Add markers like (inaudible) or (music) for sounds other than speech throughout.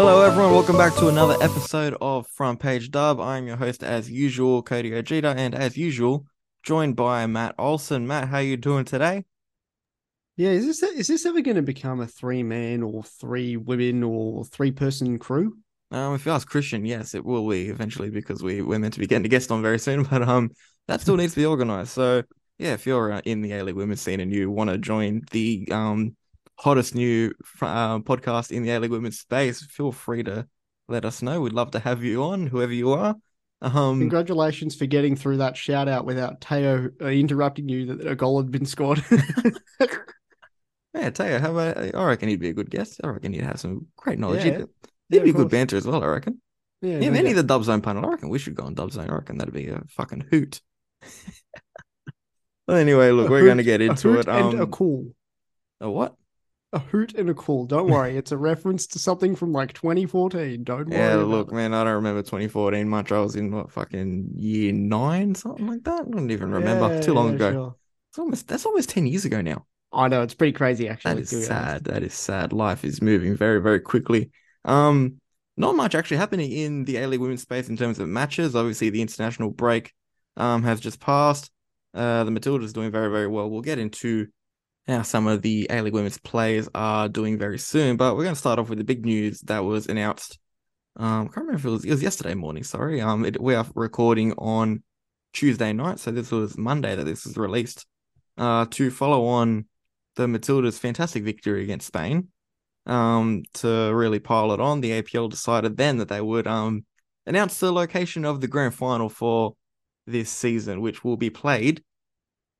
Hello, everyone. Welcome back to another episode of Front Page Dub. I'm your host, as usual, Cody Ojeda, and as usual, joined by Matt Olsen. Matt, how are you doing today? Yeah, is this is this ever going to become a three man or three women or three person crew? Um, if you ask Christian, yes, it will be eventually because we we're meant to be getting a guest on very soon, (laughs) but um, that still needs to be organized. So yeah, if you're uh, in the A League women's scene and you want to join the um hottest new uh, podcast in the A League women's space, feel free to let us know. We'd love to have you on, whoever you are. Um, Congratulations for getting through that shout out without Teo uh, interrupting you that a goal had been scored. (laughs) yeah, Teo, how about I reckon he'd be a good guest. I reckon he'd have some great knowledge. Yeah. He'd, Yeah, be good course. banter as well, I reckon. Yeah, Yeah, any of the Dub Zone panel. I reckon we should go on Dub Zone. I reckon that'd be a fucking hoot. (laughs) well, anyway, look, A we're going to get a into it. Um, a cool. a what? A hoot and a call. Don't (laughs) worry, it's a reference to something from like 2014. Don't worry. Yeah, look, it. man, I don't remember 2014 much. I was in what fucking year nine, something like that. I don't even remember. Yeah, Too long yeah, ago. sure. It's almost that's almost 10 years ago now. I know it's pretty crazy actually. That is sad. That is sad. Life is moving very, very quickly. Um, not much actually happening in the A League women's space in terms of matches. Obviously, the international break um has just passed. Uh, the Matildas doing very, very well. We'll get into how some of the A League women's players are doing very soon, but we're going to start off with the big news that was announced. Um, I can't remember if it was it was yesterday morning. Sorry. Um, it, we are recording on Tuesday night, so this was Monday that this was released. Uh, to follow on the Matildas' fantastic victory against Spain. Um, to really pile it on, the APL decided then that they would um announce the location of the grand final for this season, which will be played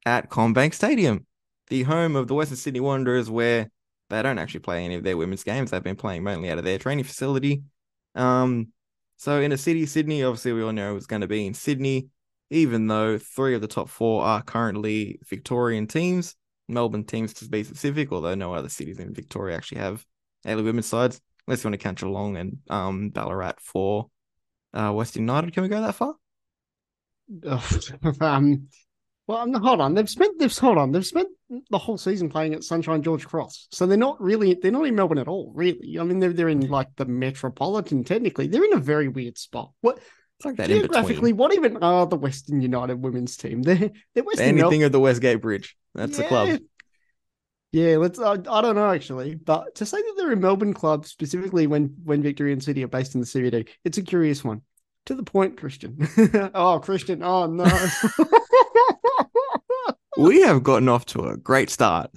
at CommBank Stadium, the home of the Western Sydney Wanderers, where they don't actually play any of their women's games. They've been playing mainly out of their training facility. Um, so in a city, Sydney, obviously we all know it's going to be in Sydney, even though three of the top four are currently Victorian teams, Melbourne teams to be specific, although no other cities in Victoria actually have A-League women's sides, unless you want to count Geelong and um Ballarat for uh Western United. Can we go that far? (laughs) um, well, hold on. They've spent they've hold on. They've spent the whole season playing at Sunshine George Cross, so they're not really they're not in Melbourne at all. Really, I mean they're they're in mm. like the metropolitan. Technically, they're in a very weird spot. What It's like that geographically? What even are the Western United women's team? They're they're Western Anything Mel- of the Westgate Bridge. That's the club. Yeah. Yeah, let's. I, I don't know actually, but to say that they're a Melbourne club specifically when when Victoria and City are based in the CBD, it's a curious one. To the point, Christian. (laughs) oh, Christian. Oh no. (laughs) We have gotten off to a great start.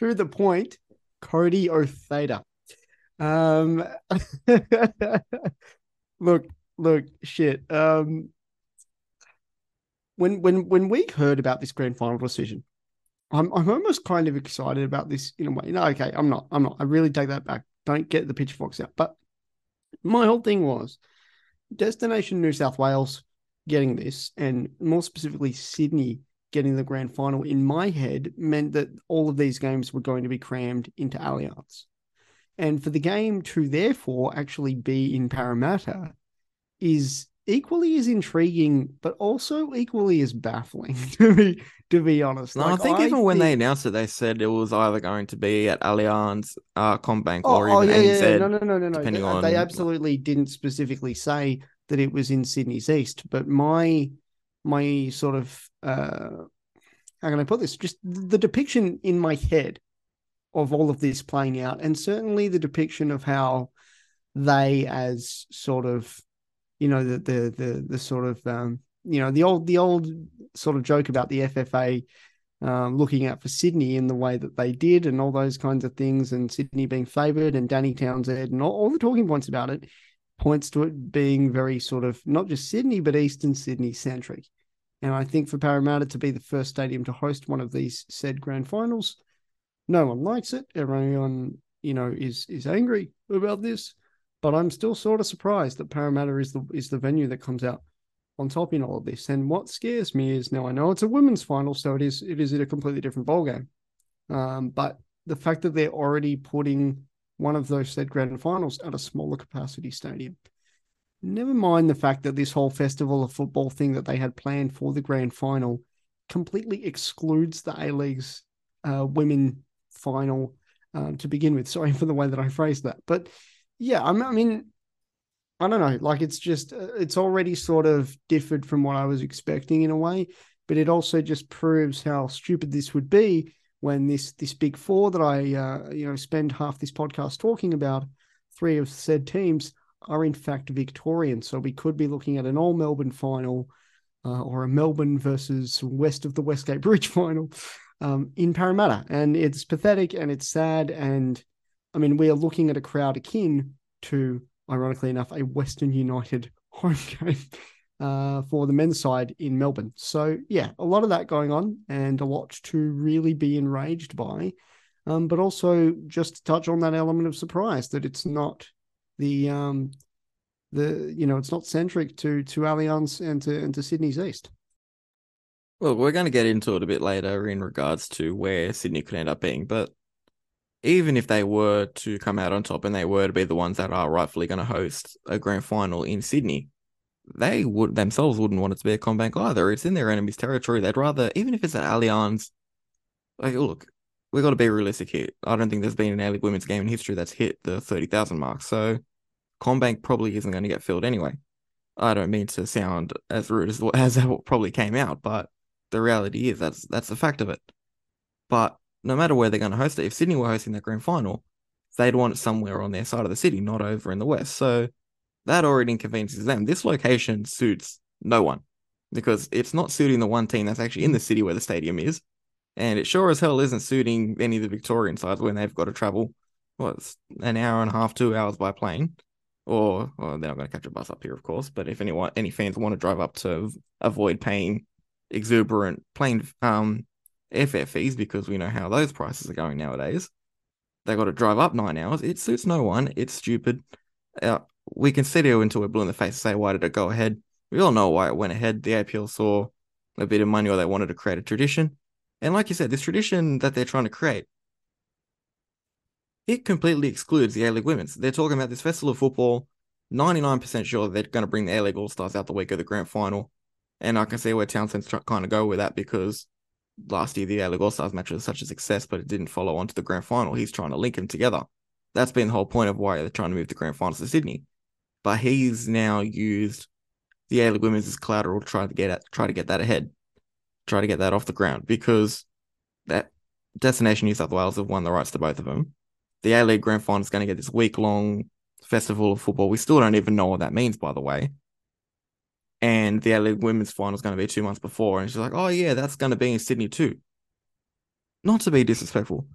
to the point, Cody Ojeda. Um, (laughs) look, look, shit. Um, when when when we heard about this grand final decision, I'm I'm almost kind of excited about this in a way. No, okay, I'm not. I'm not. I really take that back. Don't get the pitchforks out. But my whole thing was Destination New South Wales getting this, and more specifically Sydney getting the grand final. In my head, meant that all of these games were going to be crammed into Allianz, and for the game to therefore actually be in Parramatta is equally as intriguing, but also equally as baffling (laughs) to be to be honest. No, I Like, think even when they announced it, they said it was either going to be at Allianz, uh, CommBank, Oh, or oh, even yeah, yeah, ANZ. yeah. No, no, no, no, no. depending They, on- they absolutely didn't specifically say that it was in Sydney's East, but my my sort of uh how can I put this? Just the depiction in my head of all of this playing out, and certainly the depiction of how they as sort of you know the the the, the sort of um you know the old the old sort of joke about the FFA um, looking out for Sydney in the way that they did, and all those kinds of things, and Sydney being favoured, and Danny Townsend, and all, all the talking points about it points to it being very sort of not just Sydney, but Eastern Sydney centric. And I think for Parramatta to be the first stadium to host one of these said grand finals, no one likes it. Everyone, you know, is is angry about this. But I'm still sort of surprised that Parramatta is the is the venue that comes out on top in all of this. And what scares me is now I know it's a women's final, so it is it is a completely different ballgame. Um, but the fact that they're already putting one of those said grand finals at a smaller capacity stadium. Never mind the fact that this whole festival of football thing that they had planned for the grand final completely excludes the A League's uh, women final um, to begin with. Sorry (laughs) for the way that I phrased that, but yeah, I mean, I don't know. Like it's just uh, it's already sort of differed from what I was expecting in a way, but it also just proves how stupid this would be when this this big four that I uh, you know spend half this podcast talking about, three of said teams are in fact Victorian. So we could be looking at an all Melbourne final uh, or a Melbourne versus west of the Westgate (laughs) Bridge final um, in Parramatta. And it's pathetic and it's sad. And I mean, we are looking at a crowd akin to, ironically enough, a Western United (laughs) home game. Uh, for the men's side in Melbourne. So, yeah, a lot of that going on and a lot to really be enraged by. Um, but also just to touch on that element of surprise that it's not the um the you know it's not centric to to Allianz and to and to Sydney's East. Well, we're going to get into it a bit later in regards to where Sydney could end up being, but even if they were to come out on top and they were to be the ones that are rightfully going to host a grand final in Sydney, they would themselves wouldn't want it to be a CommBank either. It's in their enemy's territory. They'd rather, even if it's at Allianz, like look, we've got to be realistic here. I don't think there's been an A League women's game in history that's hit the 30,000 mark. So CommBank probably isn't going to get filled anyway. I don't mean to sound as rude as, (laughs) as that probably came out, but the reality is that's that's the fact of it. But no matter where they're going to host it, if Sydney were hosting that grand final, they'd want it somewhere on their side of the city, not over in the west. So that already inconveniences them. This location suits no one because it's not suiting the one team that's actually in the city where the stadium is. And it sure as hell isn't suiting any of the Victorian sides when they've got to travel, what, an hour and a half, two hours by plane. Or, well, they're not going to catch a bus up here, of course. But if anyone, any fans want to drive up to avoid paying exuberant plane um, airfare fees, because we know how those prices are going nowadays, they got to drive up nine hours. It suits no one. It's stupid. Uh, we can sit here until we're blue in the face and say, why did it go ahead? We all know why it went ahead. The APL saw a bit of money or they wanted to create a tradition. And like you said, this tradition that they're trying to create, it completely excludes the A League women's. They're talking about this festival of football. 99% sure they're going to bring the A League All Stars out the week of the grand final. And I can see where Townsend's trying to kind of go with that because last year the A League All Stars match was such a success, but it didn't follow on to the grand final. He's trying to link them together. That's been the whole point of why they're trying to move the grand finals to Sydney. But he's now used the A League women's as collateral to try to get at, try to get that ahead try to get that off the ground because that Destination New South Wales have won the rights to both of them. The A League Grand Final is going to get this week long festival of football. We still don't even know what that means, by the way. And the A League Women's Final is going to be two months before. And she's like, oh, yeah, that's going to be in Sydney too. Not to be disrespectful.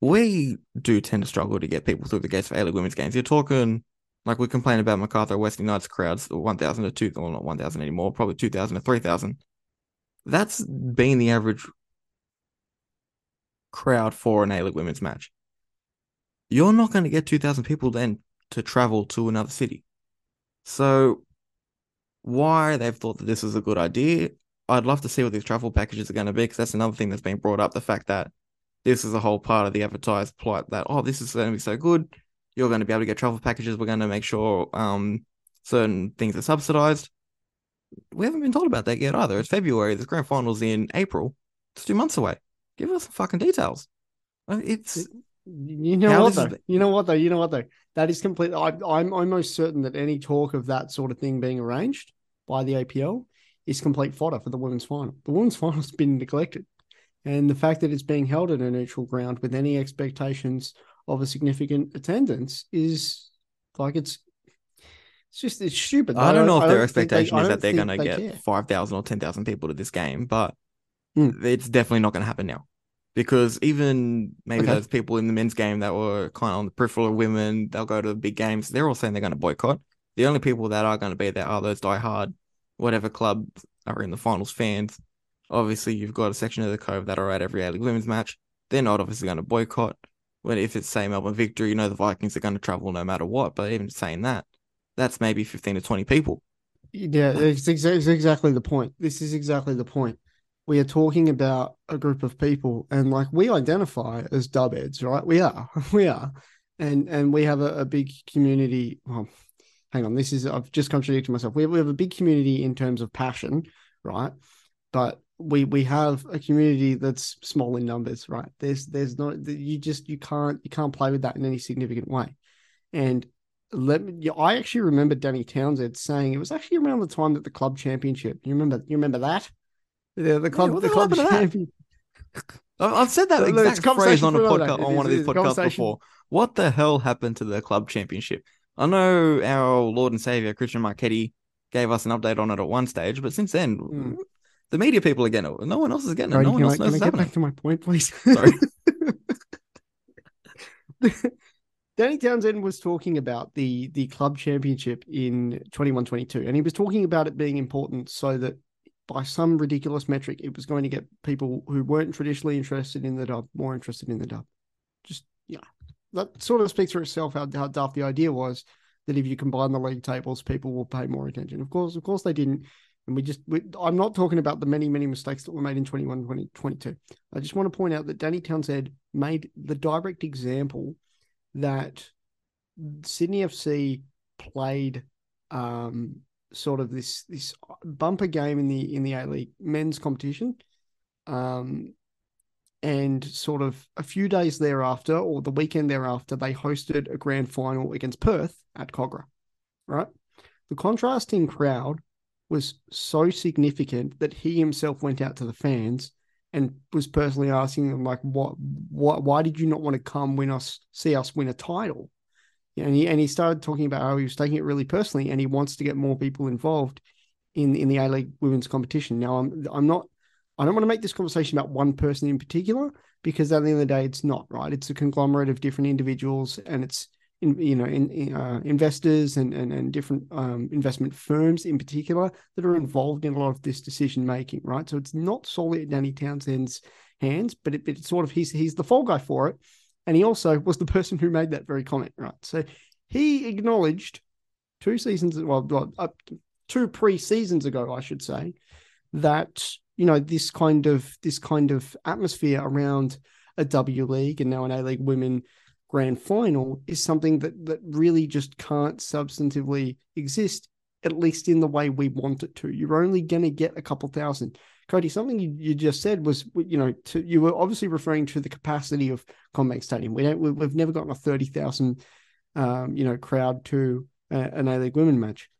We do tend to struggle to get people through the gates for A League Women's games. You're talking like we complain about Macarthur West United's crowds, 1,000 to 2,000, well, not 1,000 anymore, probably 2,000 to 3,000. That's been the average crowd for an A-League women's match. You're not going to get 2,000 people then to travel to another city. So, why they've thought that this is a good idea, I'd love to see what these travel packages are going to be because that's another thing that's been brought up the fact that this is a whole part of the advertised plot that, oh, this is going to be so good. You're going to be able to get travel packages. We're going to make sure um, certain things are subsidized we haven't been told about that yet either. It's February. The grand finals in April. It's two months away. Give us some fucking details. It's you know what though. You know what though. You know what though. That is complete. I, I'm almost certain that any talk of that sort of thing being arranged by the APL is complete fodder for the women's final. The women's (laughs) final's been neglected, and the fact that it's being held at a neutral ground with any expectations of a significant attendance is like it's it's just it's stupid. I don't know if their expectation they, is that they're going to get five thousand or ten thousand people to this game, but mm. it's definitely not going to happen now. Because even maybe okay. those people in the men's game that were kind of on the peripheral of women, they'll go to the big games. They're all saying they're going to boycott. The only people that are going to be there are those diehard, whatever club are in the finals fans. Obviously, you've got a section of the Cove that are at every A League women's match. They're not obviously going to boycott. When if it's say Melbourne Victory, you know the Vikings are going to travel no matter what. But even saying that, that's maybe 15 to 20 people. Yeah, it's, exa- it's exactly the point. This is exactly the point. We are talking about a group of people, and like we identify as Dub dubheads, right? We are, (laughs) we are, and and we have a, a big community. Well, hang on, this is I've just contradicted myself. We have, we have a big community in terms of passion, right? But we we have a community that's small in numbers, right? There's there's not you just you can't you can't play with that in any significant way. And let me, I actually remember Danny Townsend saying it was actually around the time that the club championship. You remember? You remember that? The, the club, what the the club happened to that? champion. I- I've said that Look, look, it's exact phrase on a podcast on one of these podcasts before. What the hell happened to the club championship? I know our Lord and Savior Christian Marchetti gave us an update on it at one stage, but since then, Hmm. the media people are getting it. No one else is getting it. Brady, no one can I, else can knows I get back to my point, please? Sorry. (laughs) Danny Townsend was talking about the the club championship in 21-22, and he was talking about it being important so that by some ridiculous metric, it was going to get people who weren't traditionally interested in the dub more interested in the dub. Just yeah, that sort of speaks for itself how, how daft the idea was that if you combine the league tables, people will pay more attention. Of course, of course they didn't. And we just, we, I'm not talking about the many, many mistakes that were made in 21, 20, 22. I just want to point out that Danny Townsend made the direct example that Sydney FC played um, sort of this this bumper game in the in the A League men's competition, um, and sort of a few days thereafter or the weekend thereafter, they hosted a grand final against Perth at Kogarah. Right, the contrasting crowd was so significant that he himself went out to the fans and was personally asking them like what what why did you not want to come win us see us win a title and he and he started talking about how he was taking it really personally and he wants to get more people involved in in the A League women's competition. Now I'm I'm not I don't want to make this conversation about one person in particular because at the end of the day it's not right? It's a conglomerate of different individuals and it's in, you know in, in, uh, investors and and, and different um, investment firms in particular that are involved in a lot of this decision making right? So it's not solely at Danny Townsend's hands but it, it's sort of he's he's the fall guy for it and he also was the person who made that very comment right? So he acknowledged two seasons well, up two pre-seasons ago I should say that you know this kind of this kind of atmosphere around a W League and now an A League women grand final is something that that really just can't substantively exist at least in the way we want it to. You're only going to get a couple thousand. Cody something you, you just said was you know to, you were obviously referring to the capacity of CommBank Stadium. We don't we, we've never gotten a 30,000 um you know crowd to a, an A League women match.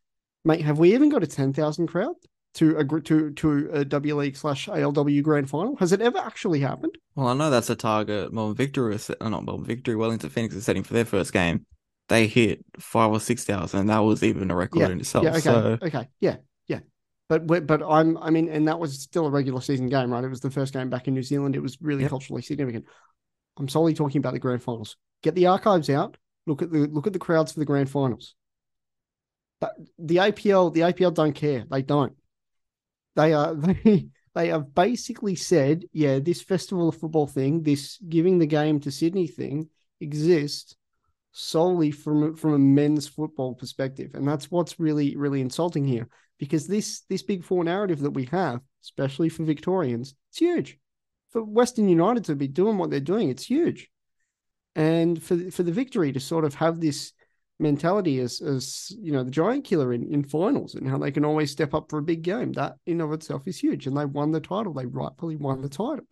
Mate have we even got a 10,000 crowd to a to to a W League slash ALW grand final? Has it ever actually happened? Well, I know that's a target Melbourne Victory, uh, not Melbourne Victory, Wellington Phoenix is setting for their first game. They hit five or six thousand, and that was even a record in itself. Yeah, okay, So okay, yeah, yeah. But but but I'm I mean, and that was still a regular season game, right? It was the first game back in New Zealand. It was really Yep. culturally significant. I'm solely talking about the grand finals. Get the archives out. Look at the look at the crowds for the grand finals. But the APL, the APL don't care. They don't. They are (laughs) they they have basically said, yeah, this festival of football thing, this giving the game to Sydney thing exists solely from from a men's football perspective, and that's what's really really insulting here. Because this this big four narrative that we have, especially for Victorians, it's huge. For Western United to be doing what they're doing, it's huge. And for for the victory to sort of have this mentality as as you know the giant killer in, in finals and how they can always step up for a big game, that in of itself is huge. And they won the title. They rightfully won the title.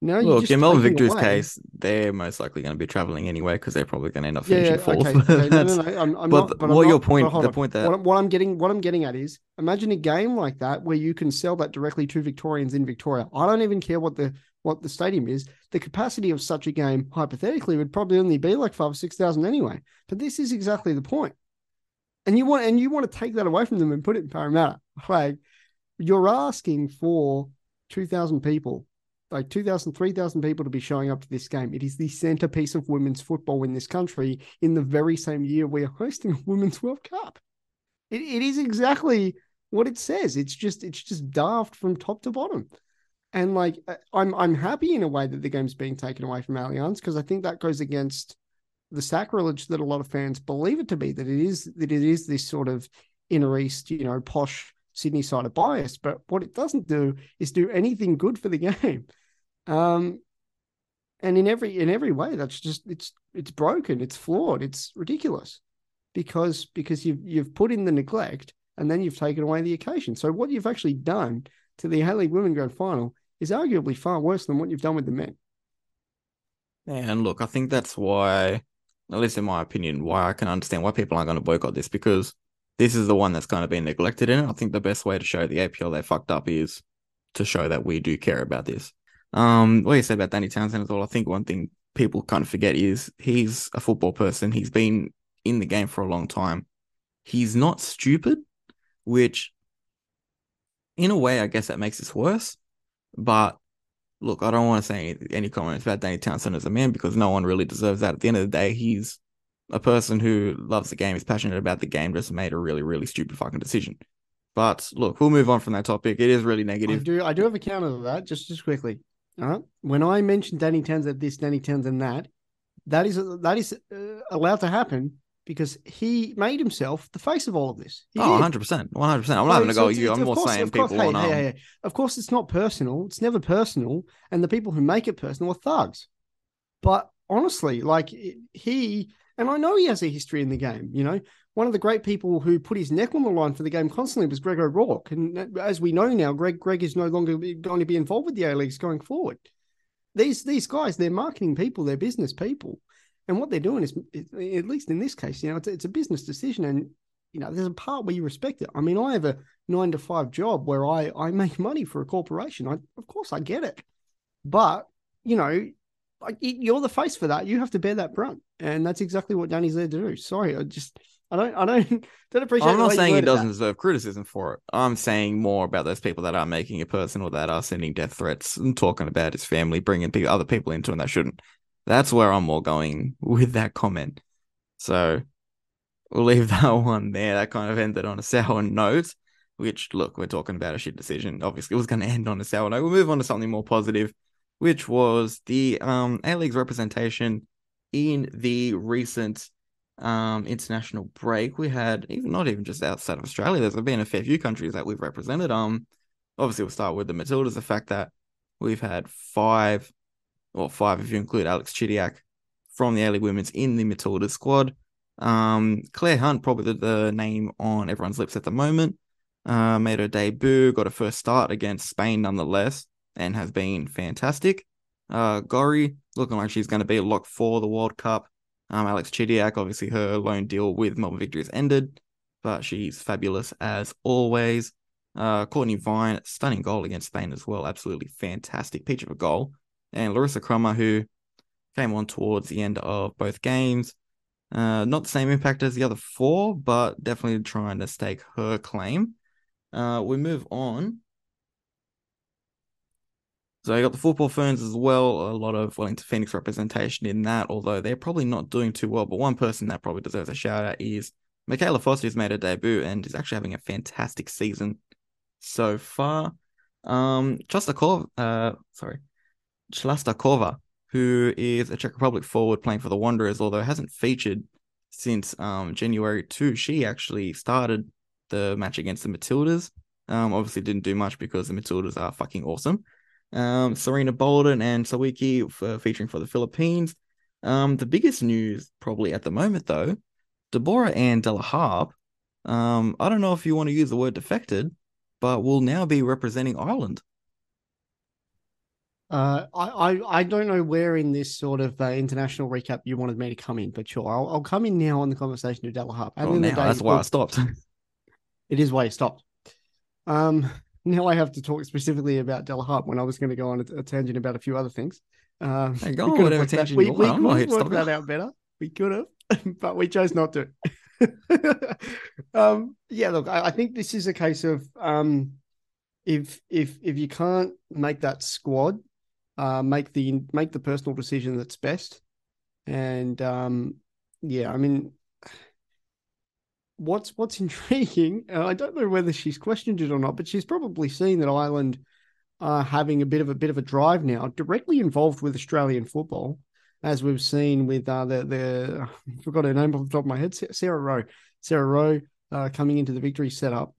You look, in Melbourne Victory's away- case, they're most likely going to be traveling anyway because they're probably going to end up finishing yeah, fourth. okay, okay. No, no, no. (laughs) I'm, I'm but not. But I'm what not- your point- the on. point that- what, I'm- what I'm getting, what I'm getting at is, imagine a game like that where you can sell that directly to Victorians in Victoria. I don't even care what the what the stadium is. The capacity of such a game, hypothetically, would probably only be like five or six thousand anyway. But this is exactly the point. And you want and you want to take that away from them and put it in Parramatta. Like you're asking for two thousand people like 2,000, 3,000 people to be showing up to this game. It is the centerpiece of women's football in this country in the very same year we are hosting a (laughs) Women's World Cup. It, it is exactly what it says. It's just it's just daft from top to bottom. And like I- I'm I'm happy in a way that the game's being taken away from Allianz because I think that goes against the sacrilege that a lot of fans believe it to be that it is that it is this sort of inner east, you know, posh Sydney side of bias. But what it doesn't do is do anything good for the (laughs) game. Um, and in every in every way, that's just it's it's broken, it's flawed, it's ridiculous, because because you've you've put in the neglect and then you've taken away the occasion. So what you've actually done to the A League Women Grand Final is arguably far worse than what you've done with the men. And look, I think that's why at least in my opinion, why I can understand why people aren't going to boycott this because this is the one that's kind of been neglected in it. I think the best way to show the APL they fucked up is to show that we do care about this. Um, what you said about Danny Townsend as well, I think one thing people kind of forget is he's a football person. He's been in the game for a long time. He's not stupid, which in a way, I guess that makes this worse. But look, I don't want to say any, any comments about Danny Townsend as a man because no one really deserves that. At the end of the day, he's a person who loves the game, is passionate about the game, just made a really, really stupid fucking decision. But look, we'll move on from that topic. It is really negative. I do, I do have a counter to that, just just quickly. All right. When I mentioned Danny Townsend this, Danny Townsend that, that is that is uh, allowed to happen because he made himself the face of all of this. He oh, 100 percent, one hundred percent. I'm not having to go you. I'm more course, saying course, people hey, on. Hey, hey, Of course, it's not personal. It's never personal, and the people who make it personal are thugs. But honestly, like he and I know he has a history in the game. You know, one of the great people who put his neck on the line for the game constantly was Greg O'Rourke. And uh, as we know now, Greg Greg is no longer going to be involved with the A Leagues going forward. These these guys, they're marketing people, they're business people, and what they're doing is, at least in this case, you know, it's, it's a business decision, and you know, there's a part where you respect it. I mean, I have a nine to five job where I I make money for a corporation. I of course I get it, but you know, like you're the face for that. You have to bear that brunt, and that's exactly what Danny's there to do. Sorry, I just I don't I don't (laughs) don't appreciate. I'm not saying he doesn't that. deserve criticism for it. I'm saying more about those people that are making it personal, that are sending death threats and talking about his family, bringing other people into it that shouldn't. That's where I'm more going (laughs) with that comment. So we'll leave (laughs) that one there. That kind of ended on a sour note. Which look, we're talking about a shit decision. Obviously, it was going to end on a sour note. We'll move on to something more positive which was the um, A League's representation in the recent um, international break. We had even not even just outside of Australia. There's been a fair few countries that we've represented. Um, obviously we'll start with the Matildas. The fact that we've had five, or five if you include Alex Chidiac from the A League Women's in the Matildas squad. Um, Claire Hunt, probably the, the, name on everyone's lips at the moment. Uh, made her debut, got a first start against Spain nonetheless and has been fantastic. Uh, Gorry looking like she's going to be a lock for the World Cup. Um, Alex Chidiac, obviously her loan deal with Melbourne Victory has ended, but she's fabulous as always. Uh, Cortnee Vine, stunning goal against Spain as well. Absolutely fantastic peach of a goal. And Larissa Crummer, who came on towards the end of both games. Uh, not the same impact as the other four, but definitely trying to stake her claim. Uh, we move on so you got the football ferns as well. A lot of Wellington Phoenix representation in that, although they're probably not doing too well. But one person that probably deserves a shout out is Michaela Foster, who's made a debut and is actually having a fantastic season so far. Um, Chostakov, uh, sorry, Chlastakova, who is a Czech Republic forward playing for the Wanderers, although hasn't featured since um January 2. She actually started the match against the Matildas. Um, obviously didn't do much because the Matildas are fucking awesome um, Sarina Bolden and Sawiki for featuring for the Philippines. Um, the biggest news probably at the moment though, Deborah-Anne De la Harpe. Um, I don't know if you want to use the word defected, but will now be representing Ireland. Uh, I, I, I don't know where in this sort of uh, international recap you wanted me to come in, but sure, I'll, I'll come in now on the conversation of De la Harpe. Well, now, day, that's why I stopped. (laughs) it is why I stopped. Um, now I have to talk specifically about De la Harpe when I was going to go on a, a, tangent about a few other things. Um, hey, go on whatever tangent we, we, we, we worked that out better. We could have, (laughs) but we chose not to. (laughs) um, yeah, look, I, I, think this is a case of um, if if if you can't make that squad, uh, make the make the personal decision that's best, and um, yeah, I mean, what's what's (laughs) intriguing, I don't know whether she's questioned it or not, but she's probably seen that Ireland are having a bit of a bit of a drive now, directly involved with Australian football, as we've seen with uh, the the (laughs) I forgot her name off the top of my head, Sarah Rowe, Sarah Rowe uh, coming into the victory setup,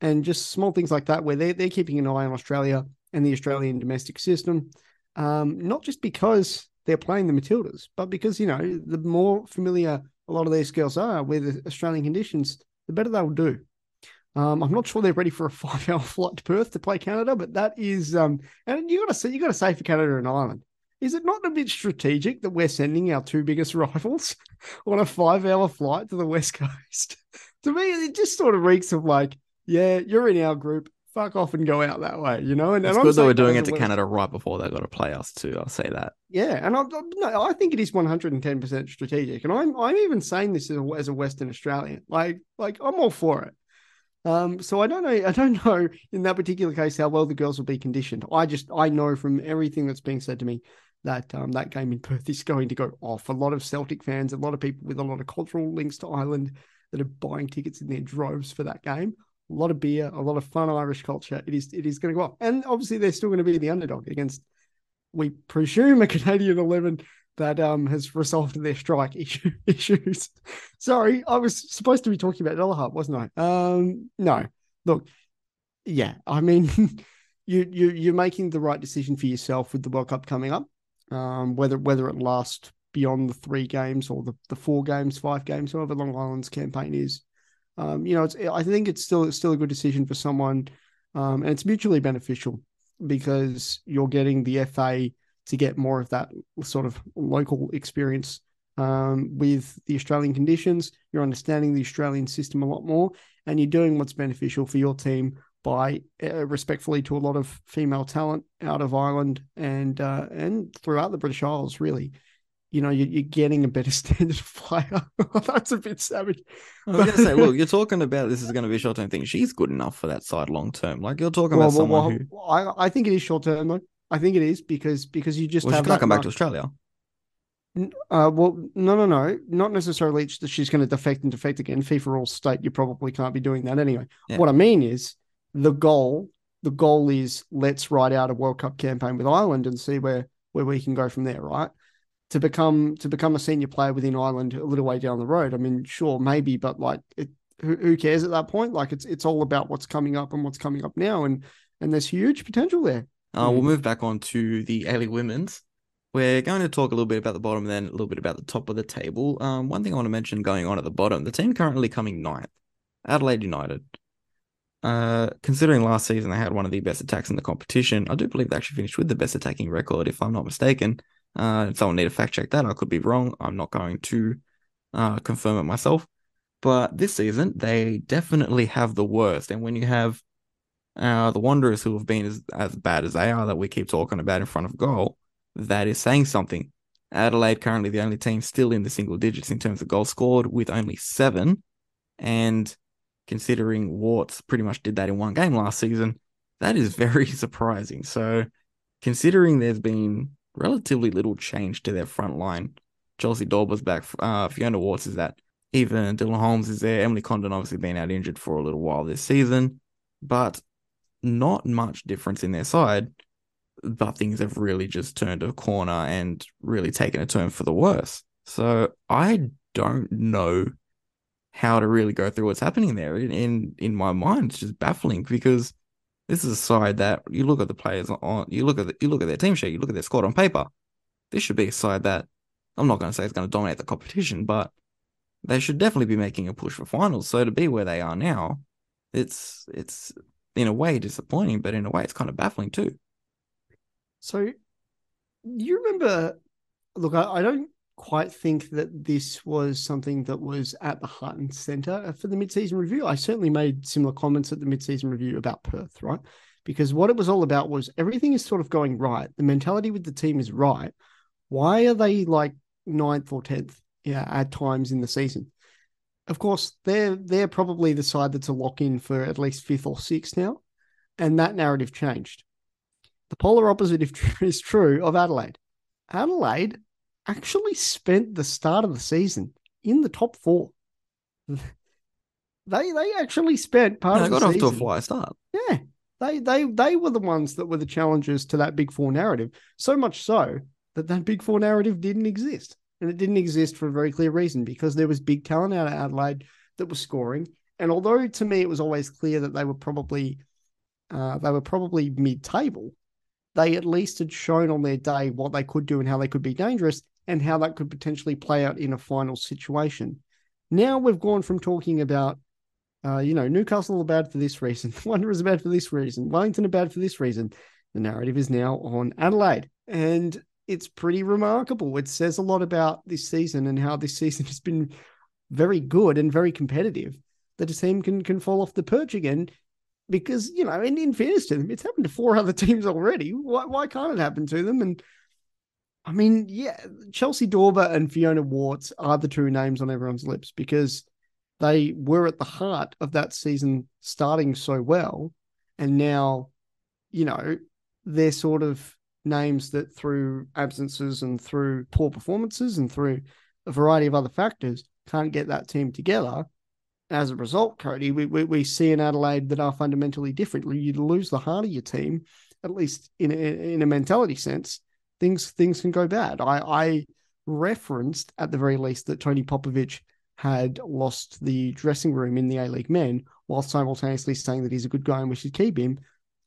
and just small things like that where they they're keeping an eye on Australia and the Australian domestic system, um, not just because they're playing the Matildas, but because you know the more familiar a lot of these girls are with Australian conditions, the better they'll do. Um, I'm not sure they're ready for a (laughs) five-hour flight to Perth to play Canada, but that is, um, and you got to say, you got to say for Canada and Ireland, is it not a bit strategic that we're sending our two biggest (laughs) rivals on a five hour flight to the West Coast? (laughs) to me, it just sort of reeks of like, yeah, you're in our group. Fuck off and go out that way, you know. And it's and good that we're doing it to Canada right before they got to play us too. I'll say that. Yeah, and I, no, I think it is 110 percent strategic, and I'm I'm even saying this as a, as a Western Australian. Like like I'm all for it. Um, so I don't know. I don't (laughs) know in that particular case how well the girls will be conditioned. I just I know from everything that's being said to me that um, that game in Perth is going to go off. A lot of Celtic fans, a lot of people with a lot of cultural links to Ireland that are buying tickets in their droves for that game. A lot of beer, a lot of fun Irish culture. It is it is going to go off, and obviously they're still going to be the underdog against, we presume, a Canadian eleven that um has resolved their strike (laughs) issue, issues. Sorry, I was supposed to be talking about De la Harpe, wasn't I? Um, no. Look, yeah, I mean, (laughs) you you you're making the right decision for yourself with the World Cup coming up. Um, whether whether it lasts beyond the three games or the, the four games, five games, however long Ireland's campaign is. Um, you know, it's I think it's still it's still a good decision for someone, um, and it's mutually beneficial because you're getting the FA to get more of that sort of local experience um, with the Australian conditions. You're understanding the Australian system a lot more, and you're doing what's beneficial for your team by uh, respectfully to a lot of female talent out of Ireland and uh, and throughout the British Isles. Really, you know, you're, you're getting a better (laughs) standard of player. (laughs) That's a bit savage. I was gonna say, look, (laughs) you're talking about this is going to be a short term thing. She's good enough for that side long term. Like you're talking well, about well, someone well, who I, I think it is short term though. I think it is because because you just well, have she can't come back to Australia. Uh, well, no, no, no, not necessarily that she's going to defect and defect again. FIFA rules state you probably can't be doing that anyway. Yeah. What I mean is the goal. The goal is let's write out a World Cup campaign with Ireland and see where where we can go from there. Right to become to become a senior player within Ireland a little way down the road. I mean, sure, maybe, but like it, who, who cares at that point? Like it's it's all about what's coming up and what's coming up now, and and there's huge potential there. Uh, mm. We'll move back on to the A League Women's. We're going to talk a little bit about the bottom, and then a little bit about the top of the table. Um, one thing I want to mention going on at the bottom, the team currently coming ninth, Adelaide United. Uh, considering last season they had one of the best attacks in the competition, I do believe they actually finished with the best attacking record, if I'm not mistaken. Uh, someone need to fact check that. I could be wrong. I'm not going to uh, confirm it myself. But this season, they definitely have the worst. And when you have uh, the Wanderers, who have been as, as bad as they are, that we keep talking about in front of goal, that is saying something. Adelaide currently the only team still in the single digits in terms of goals scored with only seven. And considering Worts pretty much did that in one game last season, that is (laughs) very surprising. So, considering there's been relatively little change to their front line, Chelsea Dawber's back, uh, Fiona Worts is that. Even Dylan Holmes is there. Emily Condon obviously been out injured for a little while this season, but not much difference in their side, but things have really just turned a corner and really taken a turn for the worse. So I don't know how to really go through what's happening there. In in, in my mind, it's just baffling because this is a side that you look at the players on, you look at the, you look at their team sheet, you look at their squad on paper. This should be a side that I'm not going to say it's going to dominate the competition, but they should definitely be making a push for finals. So to be where they are now, it's it's in a way disappointing, but in a way it's kind of baffling too. So you remember look, I, I don't quite think that this was something that was at the heart and center uh, for the mid-season review. I certainly made similar comments at the mid-season review about Perth, right? Because what it was all about was everything is sort of going right. The mentality with the team is right. Why are they like ninth or tenth? Yeah, at times in the season of course, they're they're probably the side that's a lock in for at least fifth or sixth now, and that narrative changed. The polar opposite (laughs) is true of Adelaide. Adelaide actually spent the start of the season in the top four. They they actually spent part yeah, of the got season. off to a fly start. Yeah, they they they were the ones that were the challengers to that big four narrative. So much so that that big four narrative didn't exist. And it didn't exist for a very clear reason because there was big talent out of Adelaide that was scoring. And although to me it was always clear that they were probably uh, they were probably mid-table, they at least had shown on their day what they could do and how they could be dangerous and how that could potentially play out in a final situation. Now we've gone from talking about, uh, you know, Newcastle are bad for this reason, (laughs) Wanderers are bad for this reason, Wellington are bad for this reason. The narrative is now on Adelaide, and it's pretty remarkable. It says a lot about this season and how this season (laughs) has been very good and very competitive. That a team can can fall off the perch again because you know, in, in fairness to them, it's happened to four other (laughs) teams already. Why why can't it happen to them? And I mean, yeah, Chelsea Dawber and Fiona Worts are the two names on everyone's lips because they were at the heart of that season starting so well. And now, you know, they're sort of names that through absences and through poor performances and through a variety of other factors can't get that team together. As a result, Cody, we, we, we see in Adelaide that are fundamentally different. You lose the heart of your team, at least in a, in a mentality sense, things things can go bad. I, I referenced at the very least that Tony Popovic had lost the dressing room in the A League men, while simultaneously saying that he's a good guy and we should keep him.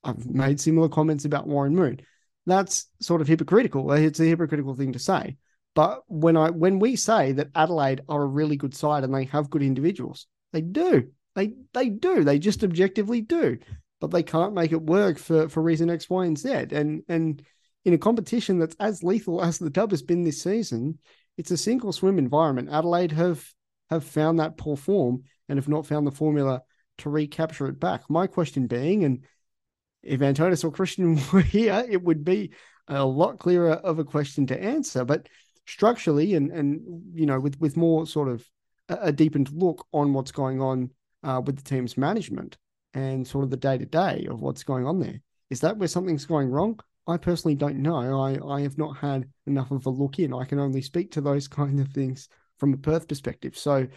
I've made similar comments about Warren Moon. That's sort of hypocritical. It's a hypocritical thing to say. But when I when we say that Adelaide are a really good side and they have good individuals, they do. They they do. They just objectively do. But they can't make it work for for reason X, Y, and Z. And and in a competition that's as lethal as the dub has been this season, it's a single swim environment. Adelaide have have found that poor form and have not found the formula to recapture it back. My question being, and if Antonis or Christian (laughs) were here, it would be a lot clearer of a question to answer. But structurally, and and you know, with with more sort of a, a deepened look on what's going on uh, with the team's management and sort of the day to day of what's going on there, is that where something's going wrong? I personally don't know. I, I have not had enough of a look in. I can only speak to those (laughs) kind of things from a Perth perspective. So,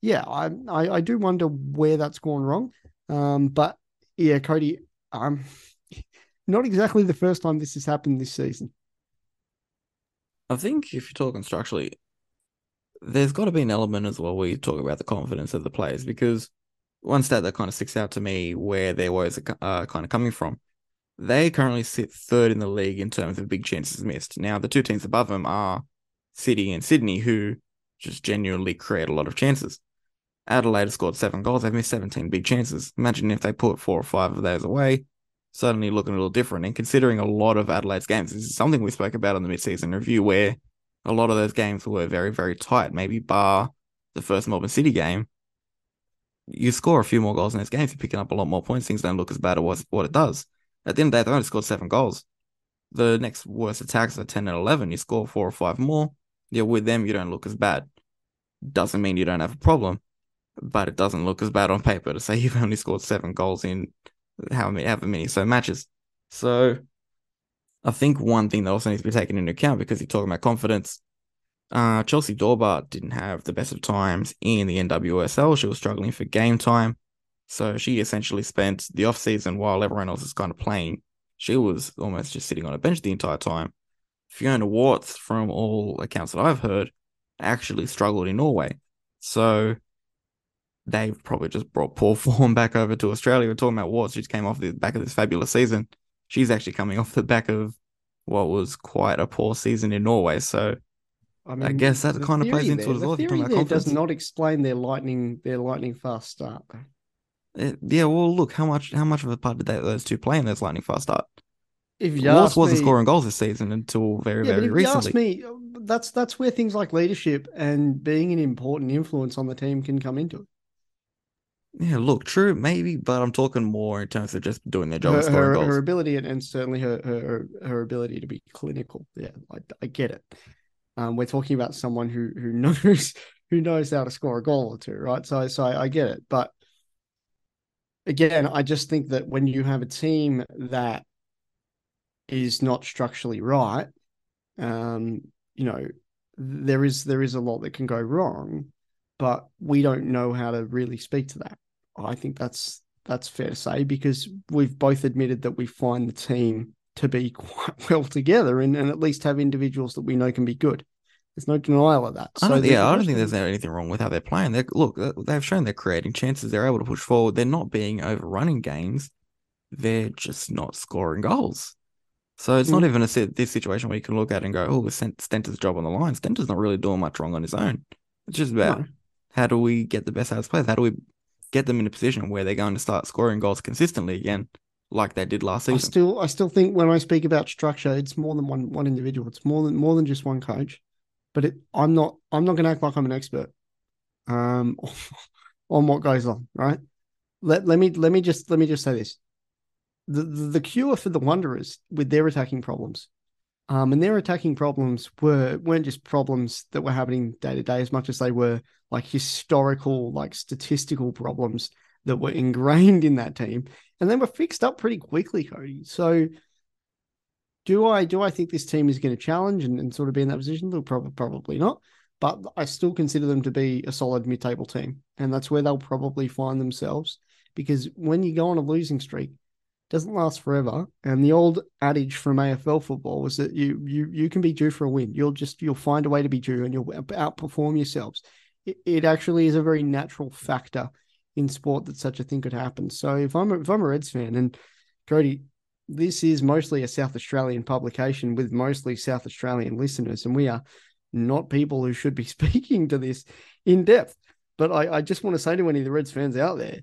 yeah, I I, I do wonder where that's gone wrong. Um, but yeah, Cody, um, (laughs) not exactly the first time this has happened this season. I think if you're talking structurally, there's got to be an element as well where you talk about the confidence of the players because one stat that kind of sticks out to me where their woes are uh, kind of coming from they currently sit third in the league in terms of big chances missed. Now, the two teams above them are City and Sydney, who just genuinely create a lot of chances. Adelaide scored seven goals. They've missed 17 big chances. Imagine if they put four or five of those away, suddenly looking a little different. And considering a lot of Adelaide's games, this is something we spoke about in the mid-season review, where a lot of those games were very, very tight. Maybe bar the first Melbourne City game, you score a few more goals in those games, you're picking up a lot more points. Things don't look as bad as what it does. At the end of the day, they only scored seven goals. The next worst attacks are 10 and 11. You score four or five more. Yeah, with them, you don't look as bad. Doesn't mean you don't have a problem, but it doesn't look as bad on paper to say (laughs) you've only scored seven goals in how many, however many so matches. So I think one thing that also needs to be taken into account because you're talking about confidence. Uh, Chelsea Dawber didn't have the best of times in the NWSL. She was struggling for game time. So she essentially spent the off season while everyone else is kind of playing. She was almost just sitting on a bench the entire time. Fiona Worts, from all accounts that I've heard, actually struggled in Norway. So they've probably just brought (laughs) poor form back over to Australia. We're talking about she just came off the back of this fabulous season. She's actually coming off the back of what was quite a poor season in Norway. So I, mean, I guess that kind of plays into it as well. The theory there does not explain their lightning their lightning fast start. Uh, yeah, well, look how much how much of a part did those two play in those lightning fast start? If you Wolves wasn't me, scoring goals this season until very yeah, very but if recently. You ask me, that's that's where things like leadership and being an important influence on the team can come into it. Yeah, look, true, maybe, but I'm talking more in terms of just doing their job her, and scoring her, goals. Her ability and, and certainly her, her her ability to be clinical. Yeah, I, I get it. Um, we're talking about someone who who knows (laughs) who knows how to score a goal or two, right? So so I, I get it, but again, I just think that when you have a team that is not structurally right, um, you know, there is there is a lot that can go wrong, but we don't know how to really speak to that. I think that's that's fair to say because we've both admitted that we find the team to be (laughs) quite well together and, and at least have individuals that we know can be good. There's no denial of that. I don't, yeah, I don't think there's anything wrong with how they're playing. They look, they've shown they're creating chances. They're able to push forward. They're not being overrunning games. They're just not scoring goals. So it's mm. not even a this situation where you can look at and go, "Oh, Stenta's job on the line." Stenta's not really doing much wrong on his own. It's just about no. how do we get the best out of players? How do we get them in a position where they're going to start scoring goals consistently again, like they did last I season. still I still think when I speak about structure, it's more than one one individual. It's more than more than just one coach. But it, I'm not I'm not going to act like I'm an expert um (laughs) on what goes on. Right. Let let me let me just let me just say this. The the, the cure for the Wanderers with their attacking problems. Um, and their attacking problems were weren't just problems that were happening day to day as much as they were like historical, like statistical problems that were ingrained in that team, and they were fixed up pretty quickly, Cody. So, do I do I think this team is going to challenge and, and sort of be in that position? Look, probably probably not, but I still consider them to be a solid mid-table team, and that's where they'll probably find themselves because when you go on a losing streak, doesn't last forever. And the old adage from AFL football was that you you you can be due for a win. You'll just you'll find a way to be due, and you'll outperform yourselves. It, it actually is a very natural factor in sport that such a thing could happen. So if I'm a, if I'm a Reds fan and Cody, this is mostly a South Australian publication with mostly South Australian listeners, and we are not people who should be (laughs) speaking to this in depth. But I, I just want to say to any of the Reds fans out there,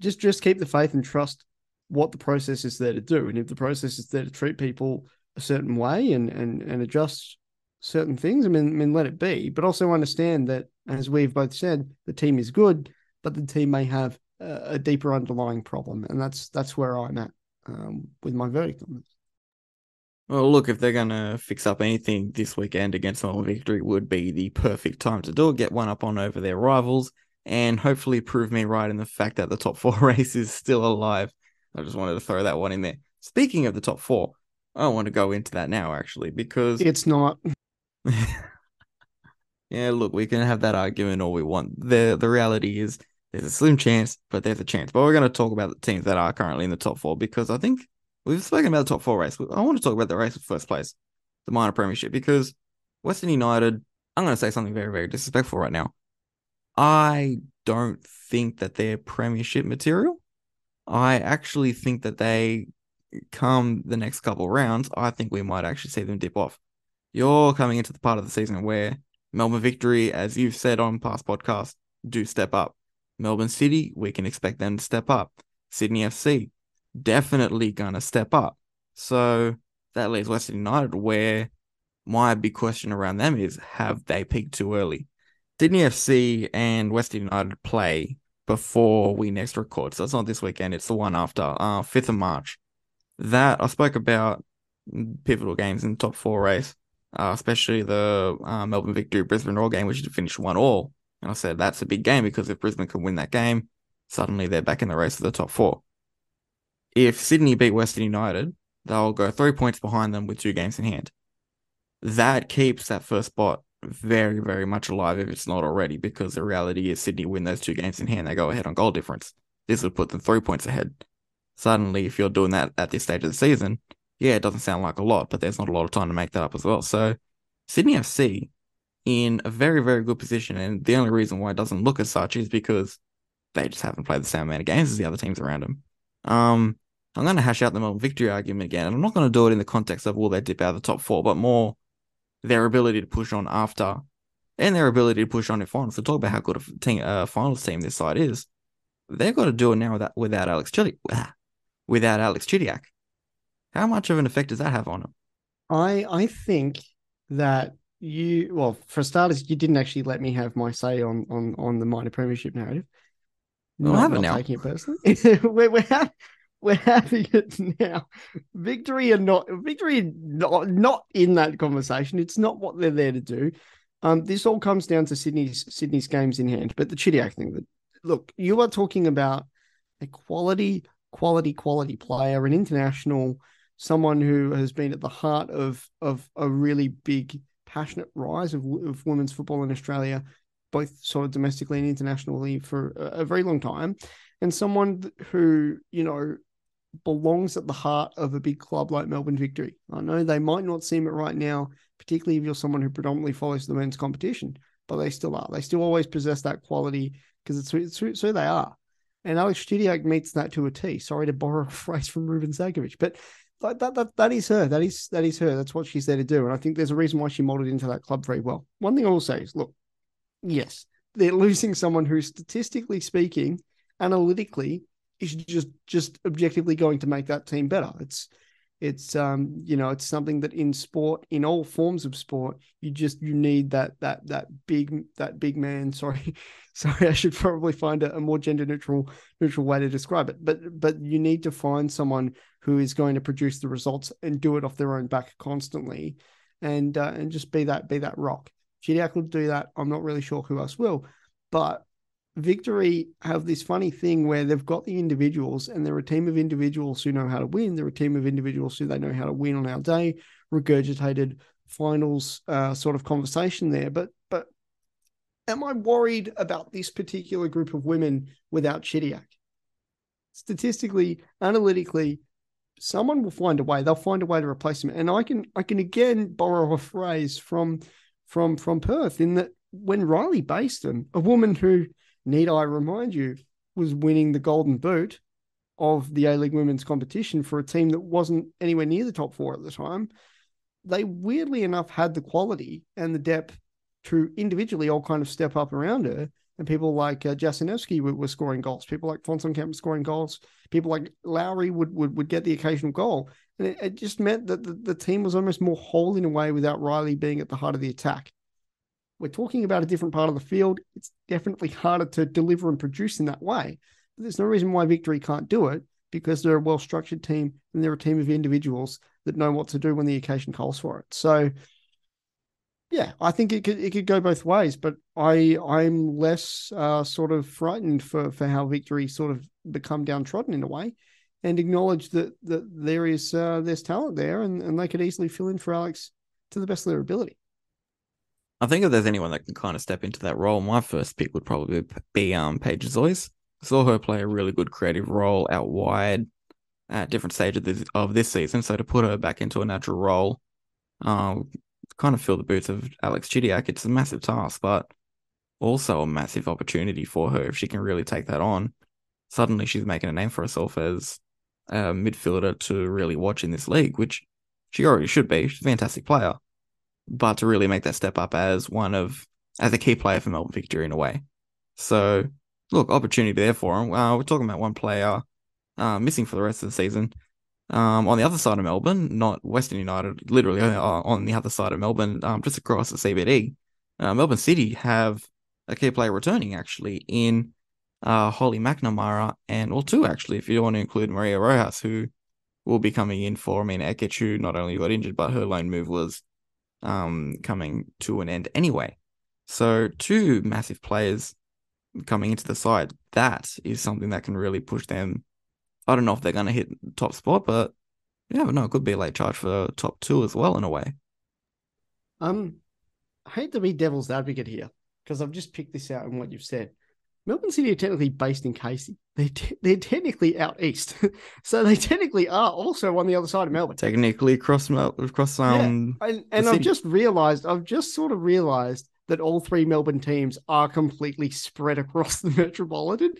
just just keep the faith and trust what the process is there to do. And if the process is there to treat people a certain way and and and adjust certain things, I mean, I mean let it be. But also understand that, as we've both said, the team is good but the team may have a, a deeper underlying problem, and that's that's where I'm at um, with my verdict on this. Well, look, if they're gonna fix up anything this weekend against Melbourne Victory, would be the perfect time to do it. Get one up on over their rivals, and hopefully prove me right in the fact that the top four (laughs) race is still alive. I just wanted to throw that one in there. Speaking of the top four, I don't want to go into that now actually because it's not. (laughs) (laughs) yeah, look, we can have that argument all we want. the The reality is there's a slim chance, but there's a chance. But we're going to talk about the teams that are currently in the top four because I think we've spoken about the top four race. I want to talk about the race of first place, the minor premiership, because Western United, I'm going to say something very, very disrespectful right now. I don't think that they're premiership material. I actually think that they come the next couple rounds, I think we might actually see them dip off. You're coming into the part of the season where Melbourne Victory, as you've said on past podcasts, do step up. Melbourne City, we can expect them to step up. Sydney FC, definitely going to step up. So that leaves Western United, where my big question around them is have they peaked too early? Sydney FC and Western United play before we next record. So it's not this weekend, it's the one after, uh, 5th of March. That I spoke about pivotal games in the top four race, uh, especially the uh, Melbourne Victory Brisbane Roar game, which finished one all. And I said that's a big game because if Brisbane can win that game, suddenly they're back in the race for the top four. If Sydney beat Western United, they'll go three points behind them with two games in hand. That keeps that first spot very, very much alive if it's not already, because the reality is Sydney win those two games in hand, they go ahead on goal difference. This would put them three points ahead. Suddenly, if you're doing that at this stage of the season, yeah, it doesn't sound like a lot, but there's not a lot of time to make that up as well. So Sydney FC in a very, very good position. And the only reason why it doesn't look as such is because they just haven't played the same amount of games as the other teams around them. Um, I'm going to hash out the Melbourne victory argument again. And I'm not going to do it in the context of will they dip out of the top four, but more their ability to push on after and their ability to push on in finals. To talk about how good a team, uh, finals team this side is, they've got to do it now without, without Alex Chili, without Alex Chidiac. How much of an effect does that have on them? I I think that you well for starters you didn't actually let me have my say on on on the minor premiership narrative. Well, not, not taking it personally. (laughs) We're, we're, ha- we're having (laughs) it now? Victory and not victory not, not in that conversation. It's not what they're there to do. Um this all comes down to sydney's sydney's games in hand. But the chidiac thing that look you are talking about a quality quality quality player an international someone who has been at the heart of of a really big passionate rise of, of women's football in Australia, both sort of domestically and internationally for a, a very long time, and someone who you know belongs at the heart of a big club like Melbourne Victory. I know they might not seem it right now, particularly if you're someone who predominantly follows the men's competition, but they still are. They still always possess that quality because it's, it's, it's who they are. And Alex Chidiac meets that to a T. Sorry to borrow (laughs) a phrase from Ruben Zadkovich, but like that, that that is her. That is that is her. That's what she's there to do. And I think there's a reason why she molded into that club very well. One thing I will say is, look, yes, they're losing someone who, statistically speaking, analytically, is just just objectively going to make that team better. It's it's um you know it's something that in sport in all forms of sport you just you need that that that big that big man. (laughs) Sorry. Sorry i should probably find a, a, more gender neutral neutral way to describe it. But but you need to find someone who is going to produce the results and do it off their own back constantly and uh, and just be that be that rock. Chidiac will do that. I'm not really sure who else will but Victory have this funny thing where they've got the individuals and they're a team of individuals who know how to win. They're a team of individuals who they know how to win on our day, regurgitated finals uh, sort of conversation there. But but am I worried about this particular group of women without Chidiac? Statistically, analytically, someone will find a way. They'll find a way to replace him. And I can I can again borrow a phrase from from from Perth in that when Riley Bastin, a woman who need I remind you, was winning the golden boot of the A League women's competition for a team that wasn't anywhere near the top four at the time. They weirdly enough had the quality and the depth to individually all kind of step up around her. And people like uh, Jasinevski were, were, scoring goals. People like Fonson were scoring goals. People like Lowry would would, would get the occasional goal. And it, it just meant that the, the team was almost more whole in a way without Riley being at the heart of the attack we're talking about a different part of the field. It's definitely harder to deliver and produce in that way. But there's no reason why Victory can't do it because they're a well structured team and they're a team of individuals that know what to do when the occasion calls for it. So, yeah, I think it could it could go both ways, but I I'm less uh, sort of frightened for for how Victory sort of become downtrodden in a way, and acknowledge that that there is uh, there's talent there and and they could easily fill in for Alex to the best of their ability. I think if there's anyone that can kind of step into that role, my first pick would probably be um Paige Zois. I saw her play a really good creative role out wide at different stages of this, of this season. So to put her back into a natural role, um, kind of fill the boots of Alex Chidiac, it's a massive task, but also a massive opportunity for her if she can really take that on. Suddenly, she's making a name for herself as a midfielder to really watch in this league, which she already should be. She's a fantastic player but to really make that step up as one of as a key player for Melbourne Victory in a way. So look, opportunity there for him. Uh, we're talking about one player uh, missing for the rest of the season. Um, on the other side of Melbourne, not Western United, literally uh, on the other side of Melbourne, um, just across the CBD, uh, Melbourne City have a key player returning actually in uh, Holly McNamara and or two actually, if you want to include Maria Rojas, who will be coming in for Emina Ekic, who not only got injured, but her loan move was um, coming to an end anyway. So, two massive players coming into the side, that is something that can really push them. I don't know if they're going to hit top spot, but yeah, but no, it could be a late charge for top two as well in a way. Um, I hate to be devil's advocate here because I've just picked this out in what you've said. Melbourne City are technically based in Casey. They te- they're technically out east, (laughs) so they technically are also on the other side of Melbourne. Technically across across um. Yeah. And, and I've just realised, I've just sort of realised that all three Melbourne teams are completely spread across (laughs) the metropolitan.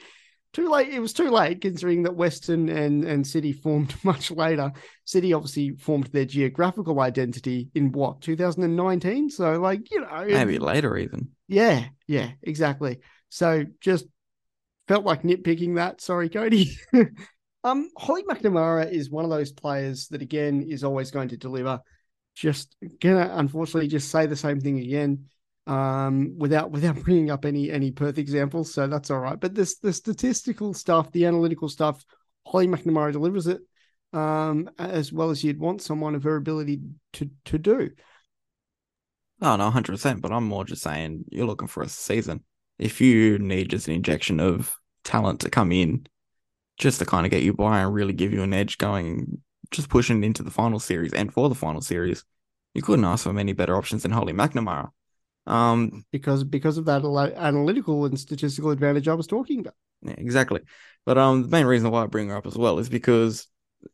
Too late. It was too late considering that Western and and City formed (laughs) much later. City obviously formed their geographical identity in what 2019. So like you know maybe later even. Yeah, yeah, exactly. So just felt like nitpicking that. Sorry, Cody. (laughs) um, Holly McNamara is one of those players that again is always going to deliver. Just gonna unfortunately just say the same thing again, um, without without bringing up any any Perth examples. So that's all right. But this the statistical stuff, the analytical stuff, Holly McNamara delivers it um, as well as you'd want someone of her ability to to do. Oh no, hundred percent. But I'm more just saying you're looking for a season if you need just an injection of talent to come in just to kind of get you by and really give you an edge going, just pushing into the final series and for the final series, you couldn't ask for many better options than Holly McNamara. Um, because because of that analytical and statistical advantage I was talking about. Yeah, exactly. But um, the main reason why I bring her up as well is because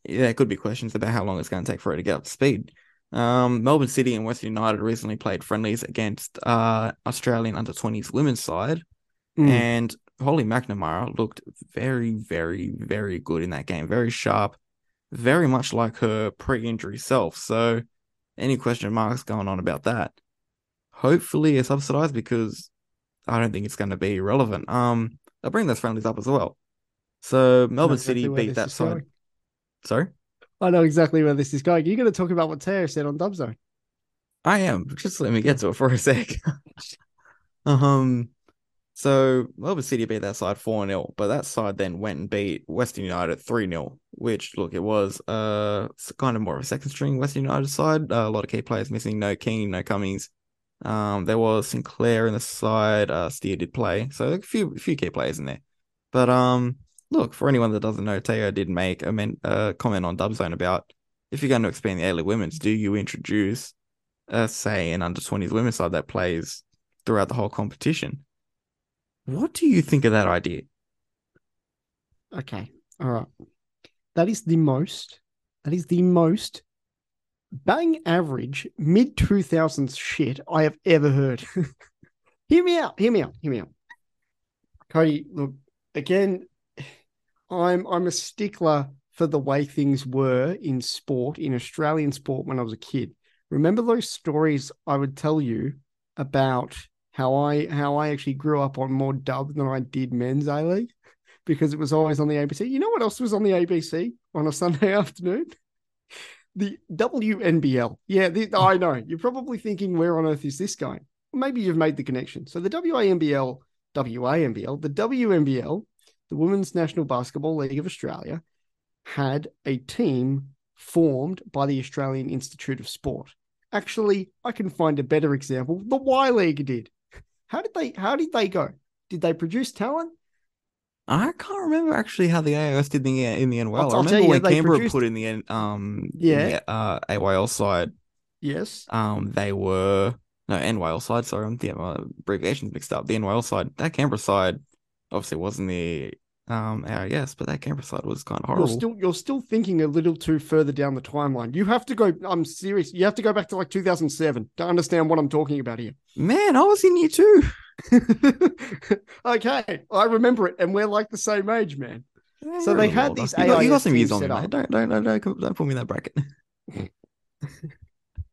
there could be questions about how long it's going to take for her to get up to speed. Um, Melbourne City and West United recently played friendlies against uh, Australian under 20s women's side, mm. and Holly McNamara looked very, very, very good in that game. Very sharp, very much like her pre-injury self. So, any question marks going on about that? Hopefully, it's subsidized because I don't think it's going to be relevant. Um, I'll bring those friendlies up as well. So Melbourne City beat that side. going. Sorry, I know exactly where this is going. You're going to talk about what Teo said on Dubzone. I am. Just let me get to it for a sec. (laughs) um, so Melbourne City beat that side four 0 but that side then went and beat Western United three 0 which look it was uh kind of more of a second string Western United side. Uh, a lot of key players missing. No King, no Cummings. Um, there was Sinclair in the side. Uh, Steer did play, so a few few key players in there. But um, look for anyone that doesn't know, Teo did make a men- uh, comment on Dubzone about if you're going to expand the A League Women's, do you introduce, uh, say, an under 20s women's side that plays throughout the whole competition? What do you think of that idea? Okay. All right. That is the most, that is the most bang average mid 2000s shit I have ever heard. (laughs) hear me out. Hear me out. Hear me out. Cody, look, again, I'm I'm a stickler for the way things were in sport, in Australian sport when I was a kid. Remember those stories I would tell you about how I how I actually grew up on more dub than I did men's A League (laughs) because it was always on the ABC. You know what else was on the ABC on a Sunday (laughs) afternoon? The WNBL. Yeah, the, I know. You're probably thinking, where on earth is this going? Maybe you've made the connection. So the WANBL, WANBL, the WNBL, the Women's National Basketball League of Australia, had a team formed by the Australian Institute of Sport. Actually, I can find a better example. The Y League did. How did they how did they go? Did they produce talent? I can't remember actually how the AIS did in the, in the. I'll- I I'll remember you, when Canberra produced- put in the N- um Yeah. the, uh AYL side, Yes. um they were no NYL side. Sorry, I'm my abbreviations mixed up. The NYL side, that Canberra side, obviously it wasn't the um AIS, but that Canberra side was kind of horrible. You're still you're still thinking a little too further down the timeline. You have to go. I'm serious. You have to go back to like 2007 to understand what I'm talking about here. Man, I was in year two. (laughs) okay, I remember it, and we're like the same age, man. Yeah, So they had older. these You got, you got some years on me, mate. Don't don't don't don't, don't put me in that bracket. (laughs)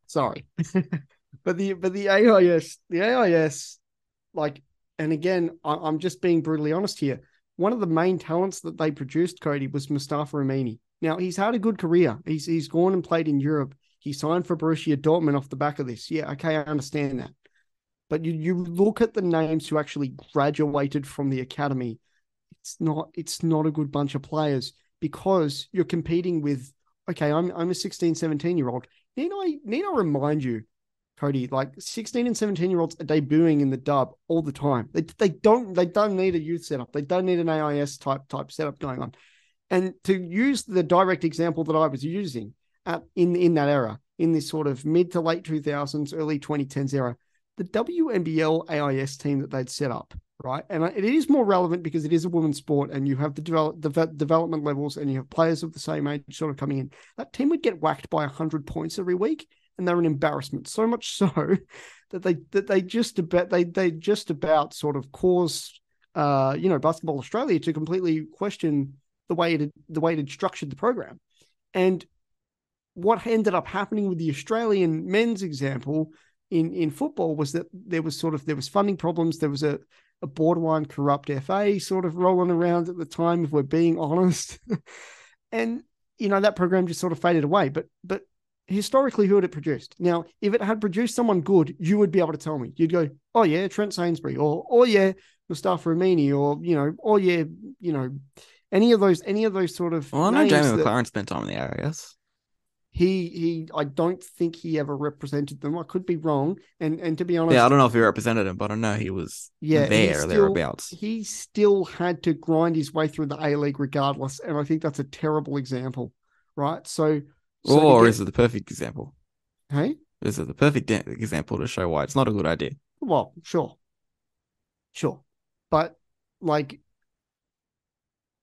Sorry, (laughs) but the but the AIS the AIS like, and again, I, I'm just being brutally honest here. One of the main talents that they produced, Cody, was Mustafa Amini. Now he's had a good career. He's he's gone and played in Europe. He signed for Borussia Dortmund off the back of this. Yeah, okay, I understand that. But you you look at the names who actually graduated from the academy. It's not it's not a good bunch of players because you're competing with okay, I'm I'm a 16, 17 year old. Need I need I remind you, Cody, like 16 and 17 year olds are debuting in the dub all the time. They they don't they don't need a youth setup. They don't need an AIS type type setup going on. And to use the direct example that I was using at in in that era, in this sort of mid to late 2000s, early 2010s era, the WNBL AIS team that they'd set up, right? And it is more relevant because it is a women's sport and you have the develop, the development levels and you have players of the same age sort of coming in. That team would get whacked by 100 points every week and they're an embarrassment. So much so (laughs) that they that they just about they they just about sort of caused uh you know Basketball Australia to completely question the way it the way it had structured the program. And what ended up happening with the Australian men's example in in football was that there was sort of there was funding problems. There was a a borderline corrupt FA sort of rolling around at the time, if we're being honest. (laughs) and you know that program just sort of faded away. But but historically, who had it produced? Now, if it had produced someone good, you would be able to tell me. You'd go, oh yeah, Trent Sainsbury, or oh yeah, Mustafa Amini, or you know, oh yeah, you know, any of those, any of those sort of. Well, I know Jamie Maclaren spent time in the AIS. he he I don't think he ever represented them. I could be wrong. And and to be honest, Yeah, I don't know if he represented him, but I know he was yeah, there still- thereabouts. He still had to grind his way through the A League regardless, and I think that's a terrible example, right? So, so or get- is it the perfect example? hey, Is it the perfect example to show why it's not a good idea? well, sure, sure, but like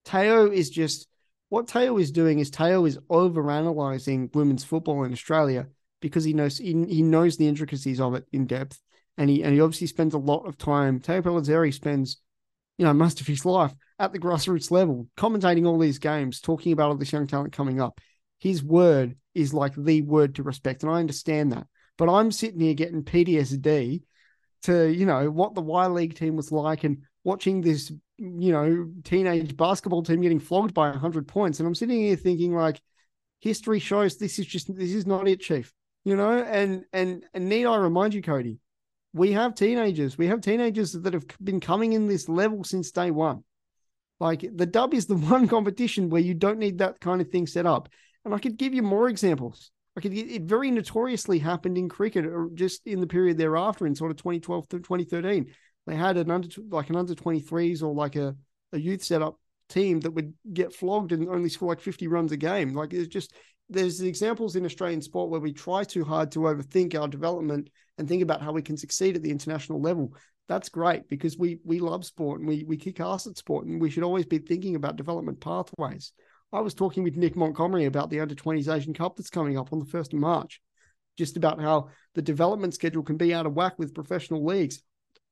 Teo is just what Teo is doing is Teo is overanalyzing women's football in Australia because he knows he, he knows the intricacies of it in depth, and he and he obviously spends a lot of time. Teo Pellizzeri spends, you know, most of his life at the grassroots level, commentating all these games, talking about all this young talent coming up. His word is like the word to respect, and I understand that. But I'm sitting here getting PTSD to you know what the Y League team was like and watching this you know, teenage basketball team getting flogged by 100 points. And I'm sitting here thinking, like, history shows this is just, this is not it, Chief. You know, and, and, and need I remind you, Cody, we have teenagers. We have teenagers that have been coming in this level since day one. Like the dub is the (laughs) one competition where you don't need that kind of thing set up. And I could give you more examples. I could, it very notoriously happened in cricket or just in the period thereafter in sort of 2012 to 2013. They had an under like an under 23s or like a, a youth setup team that would get flogged and only score like 50 runs a game. Like it's just there's examples in Australian sport where we try too hard to overthink our development and think about how we can succeed at the international level. That's great because we we love sport and we we kick ass at sport and we should always be thinking about development pathways. I was talking with Nick Montgomery about the under 20s Asian Cup that's coming up on the 1st of March, just about how the development schedule can be out of whack with professional leagues.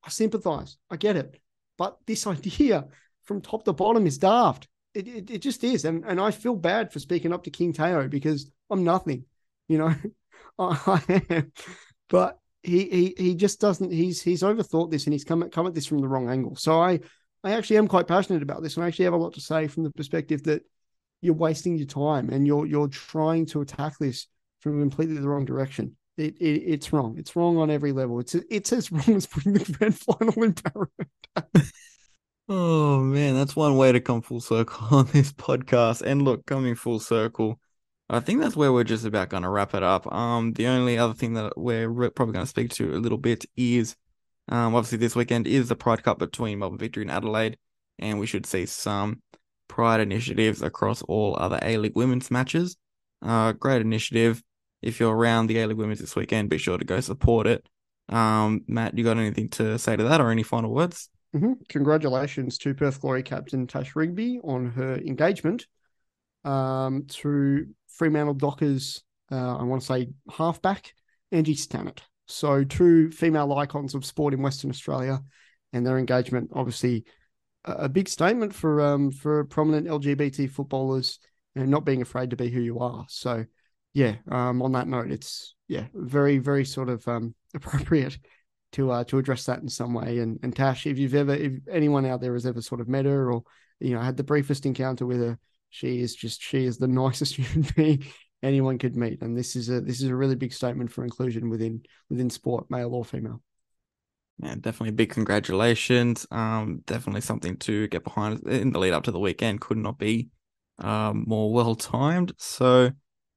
I sympathize, I get it. But this (laughs) idea from top to bottom is daft. It, it, it just is. And, and I feel bad for speaking up to King Teo because I'm nothing, you know, (laughs) I am. But he, he, he just doesn't, he's, he's overthought this and he's come at, come at this from the wrong angle. So I, I actually am quite passionate about this and I actually have a lot to say from the perspective that you're wasting your time and you're, you're trying to attack this from completely the wrong direction. It, it, it's wrong. It's wrong on every level. It's it's as (laughs) wrong as putting the grand final in Parramatta. (laughs) Oh man, that's one way to come full circle (laughs) on this podcast. And look, coming full circle, I think that's where we're just about going to wrap it up. Um, the only other thing that we're probably going to speak to a little bit is, um, obviously this weekend is the Pride Cup between Melbourne Victory and Adelaide, and we should see some Pride initiatives across all other A League women's matches. Uh, great initiative. If you're around the A League women's this weekend, be sure to go support it. Um, Matt, you got anything to say to that, or any final words? Mm-hmm. Congratulations to Perth Glory captain Tash Rigby on her engagement um, to Fremantle Dockers, uh, I want to say halfback, Angie Stannett. So, two female icons of sport in Western Australia and their engagement, obviously, a big statement for um, for prominent LGBT footballers and not being afraid to be who you are. So, yeah, um, on that note, it's yeah, very, very sort of um, (laughs) appropriate to uh, to address that in some way. And and Tash, if you've ever, if anyone out there has ever sort of met her or you know had the briefest encounter with her, she is just she is the (laughs) nicest human being anyone could meet. And this is a this is a really big statement for inclusion within within sport, male or female. Man, definitely big congratulations. Um, definitely something to get behind in the lead up to the weekend. Could not be um more well timed. So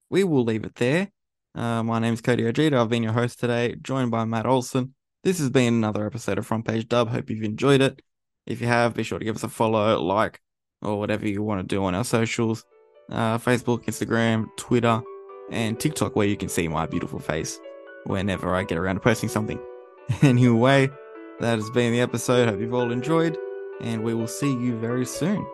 we will leave it there. Uh, my name is Cody Ojeda. I've been your host today, joined by Matt Olsen. This has been another episode of Front Page Dub. Hope you've enjoyed it. If you have, be sure to give us a follow, like, or whatever you want to do on our socials uh, Facebook, Instagram, Twitter, and TikTok, where you can see my beautiful face whenever I get around to posting something. (laughs) anyway, that has been the episode. Hope you've all enjoyed, and we will see you very soon.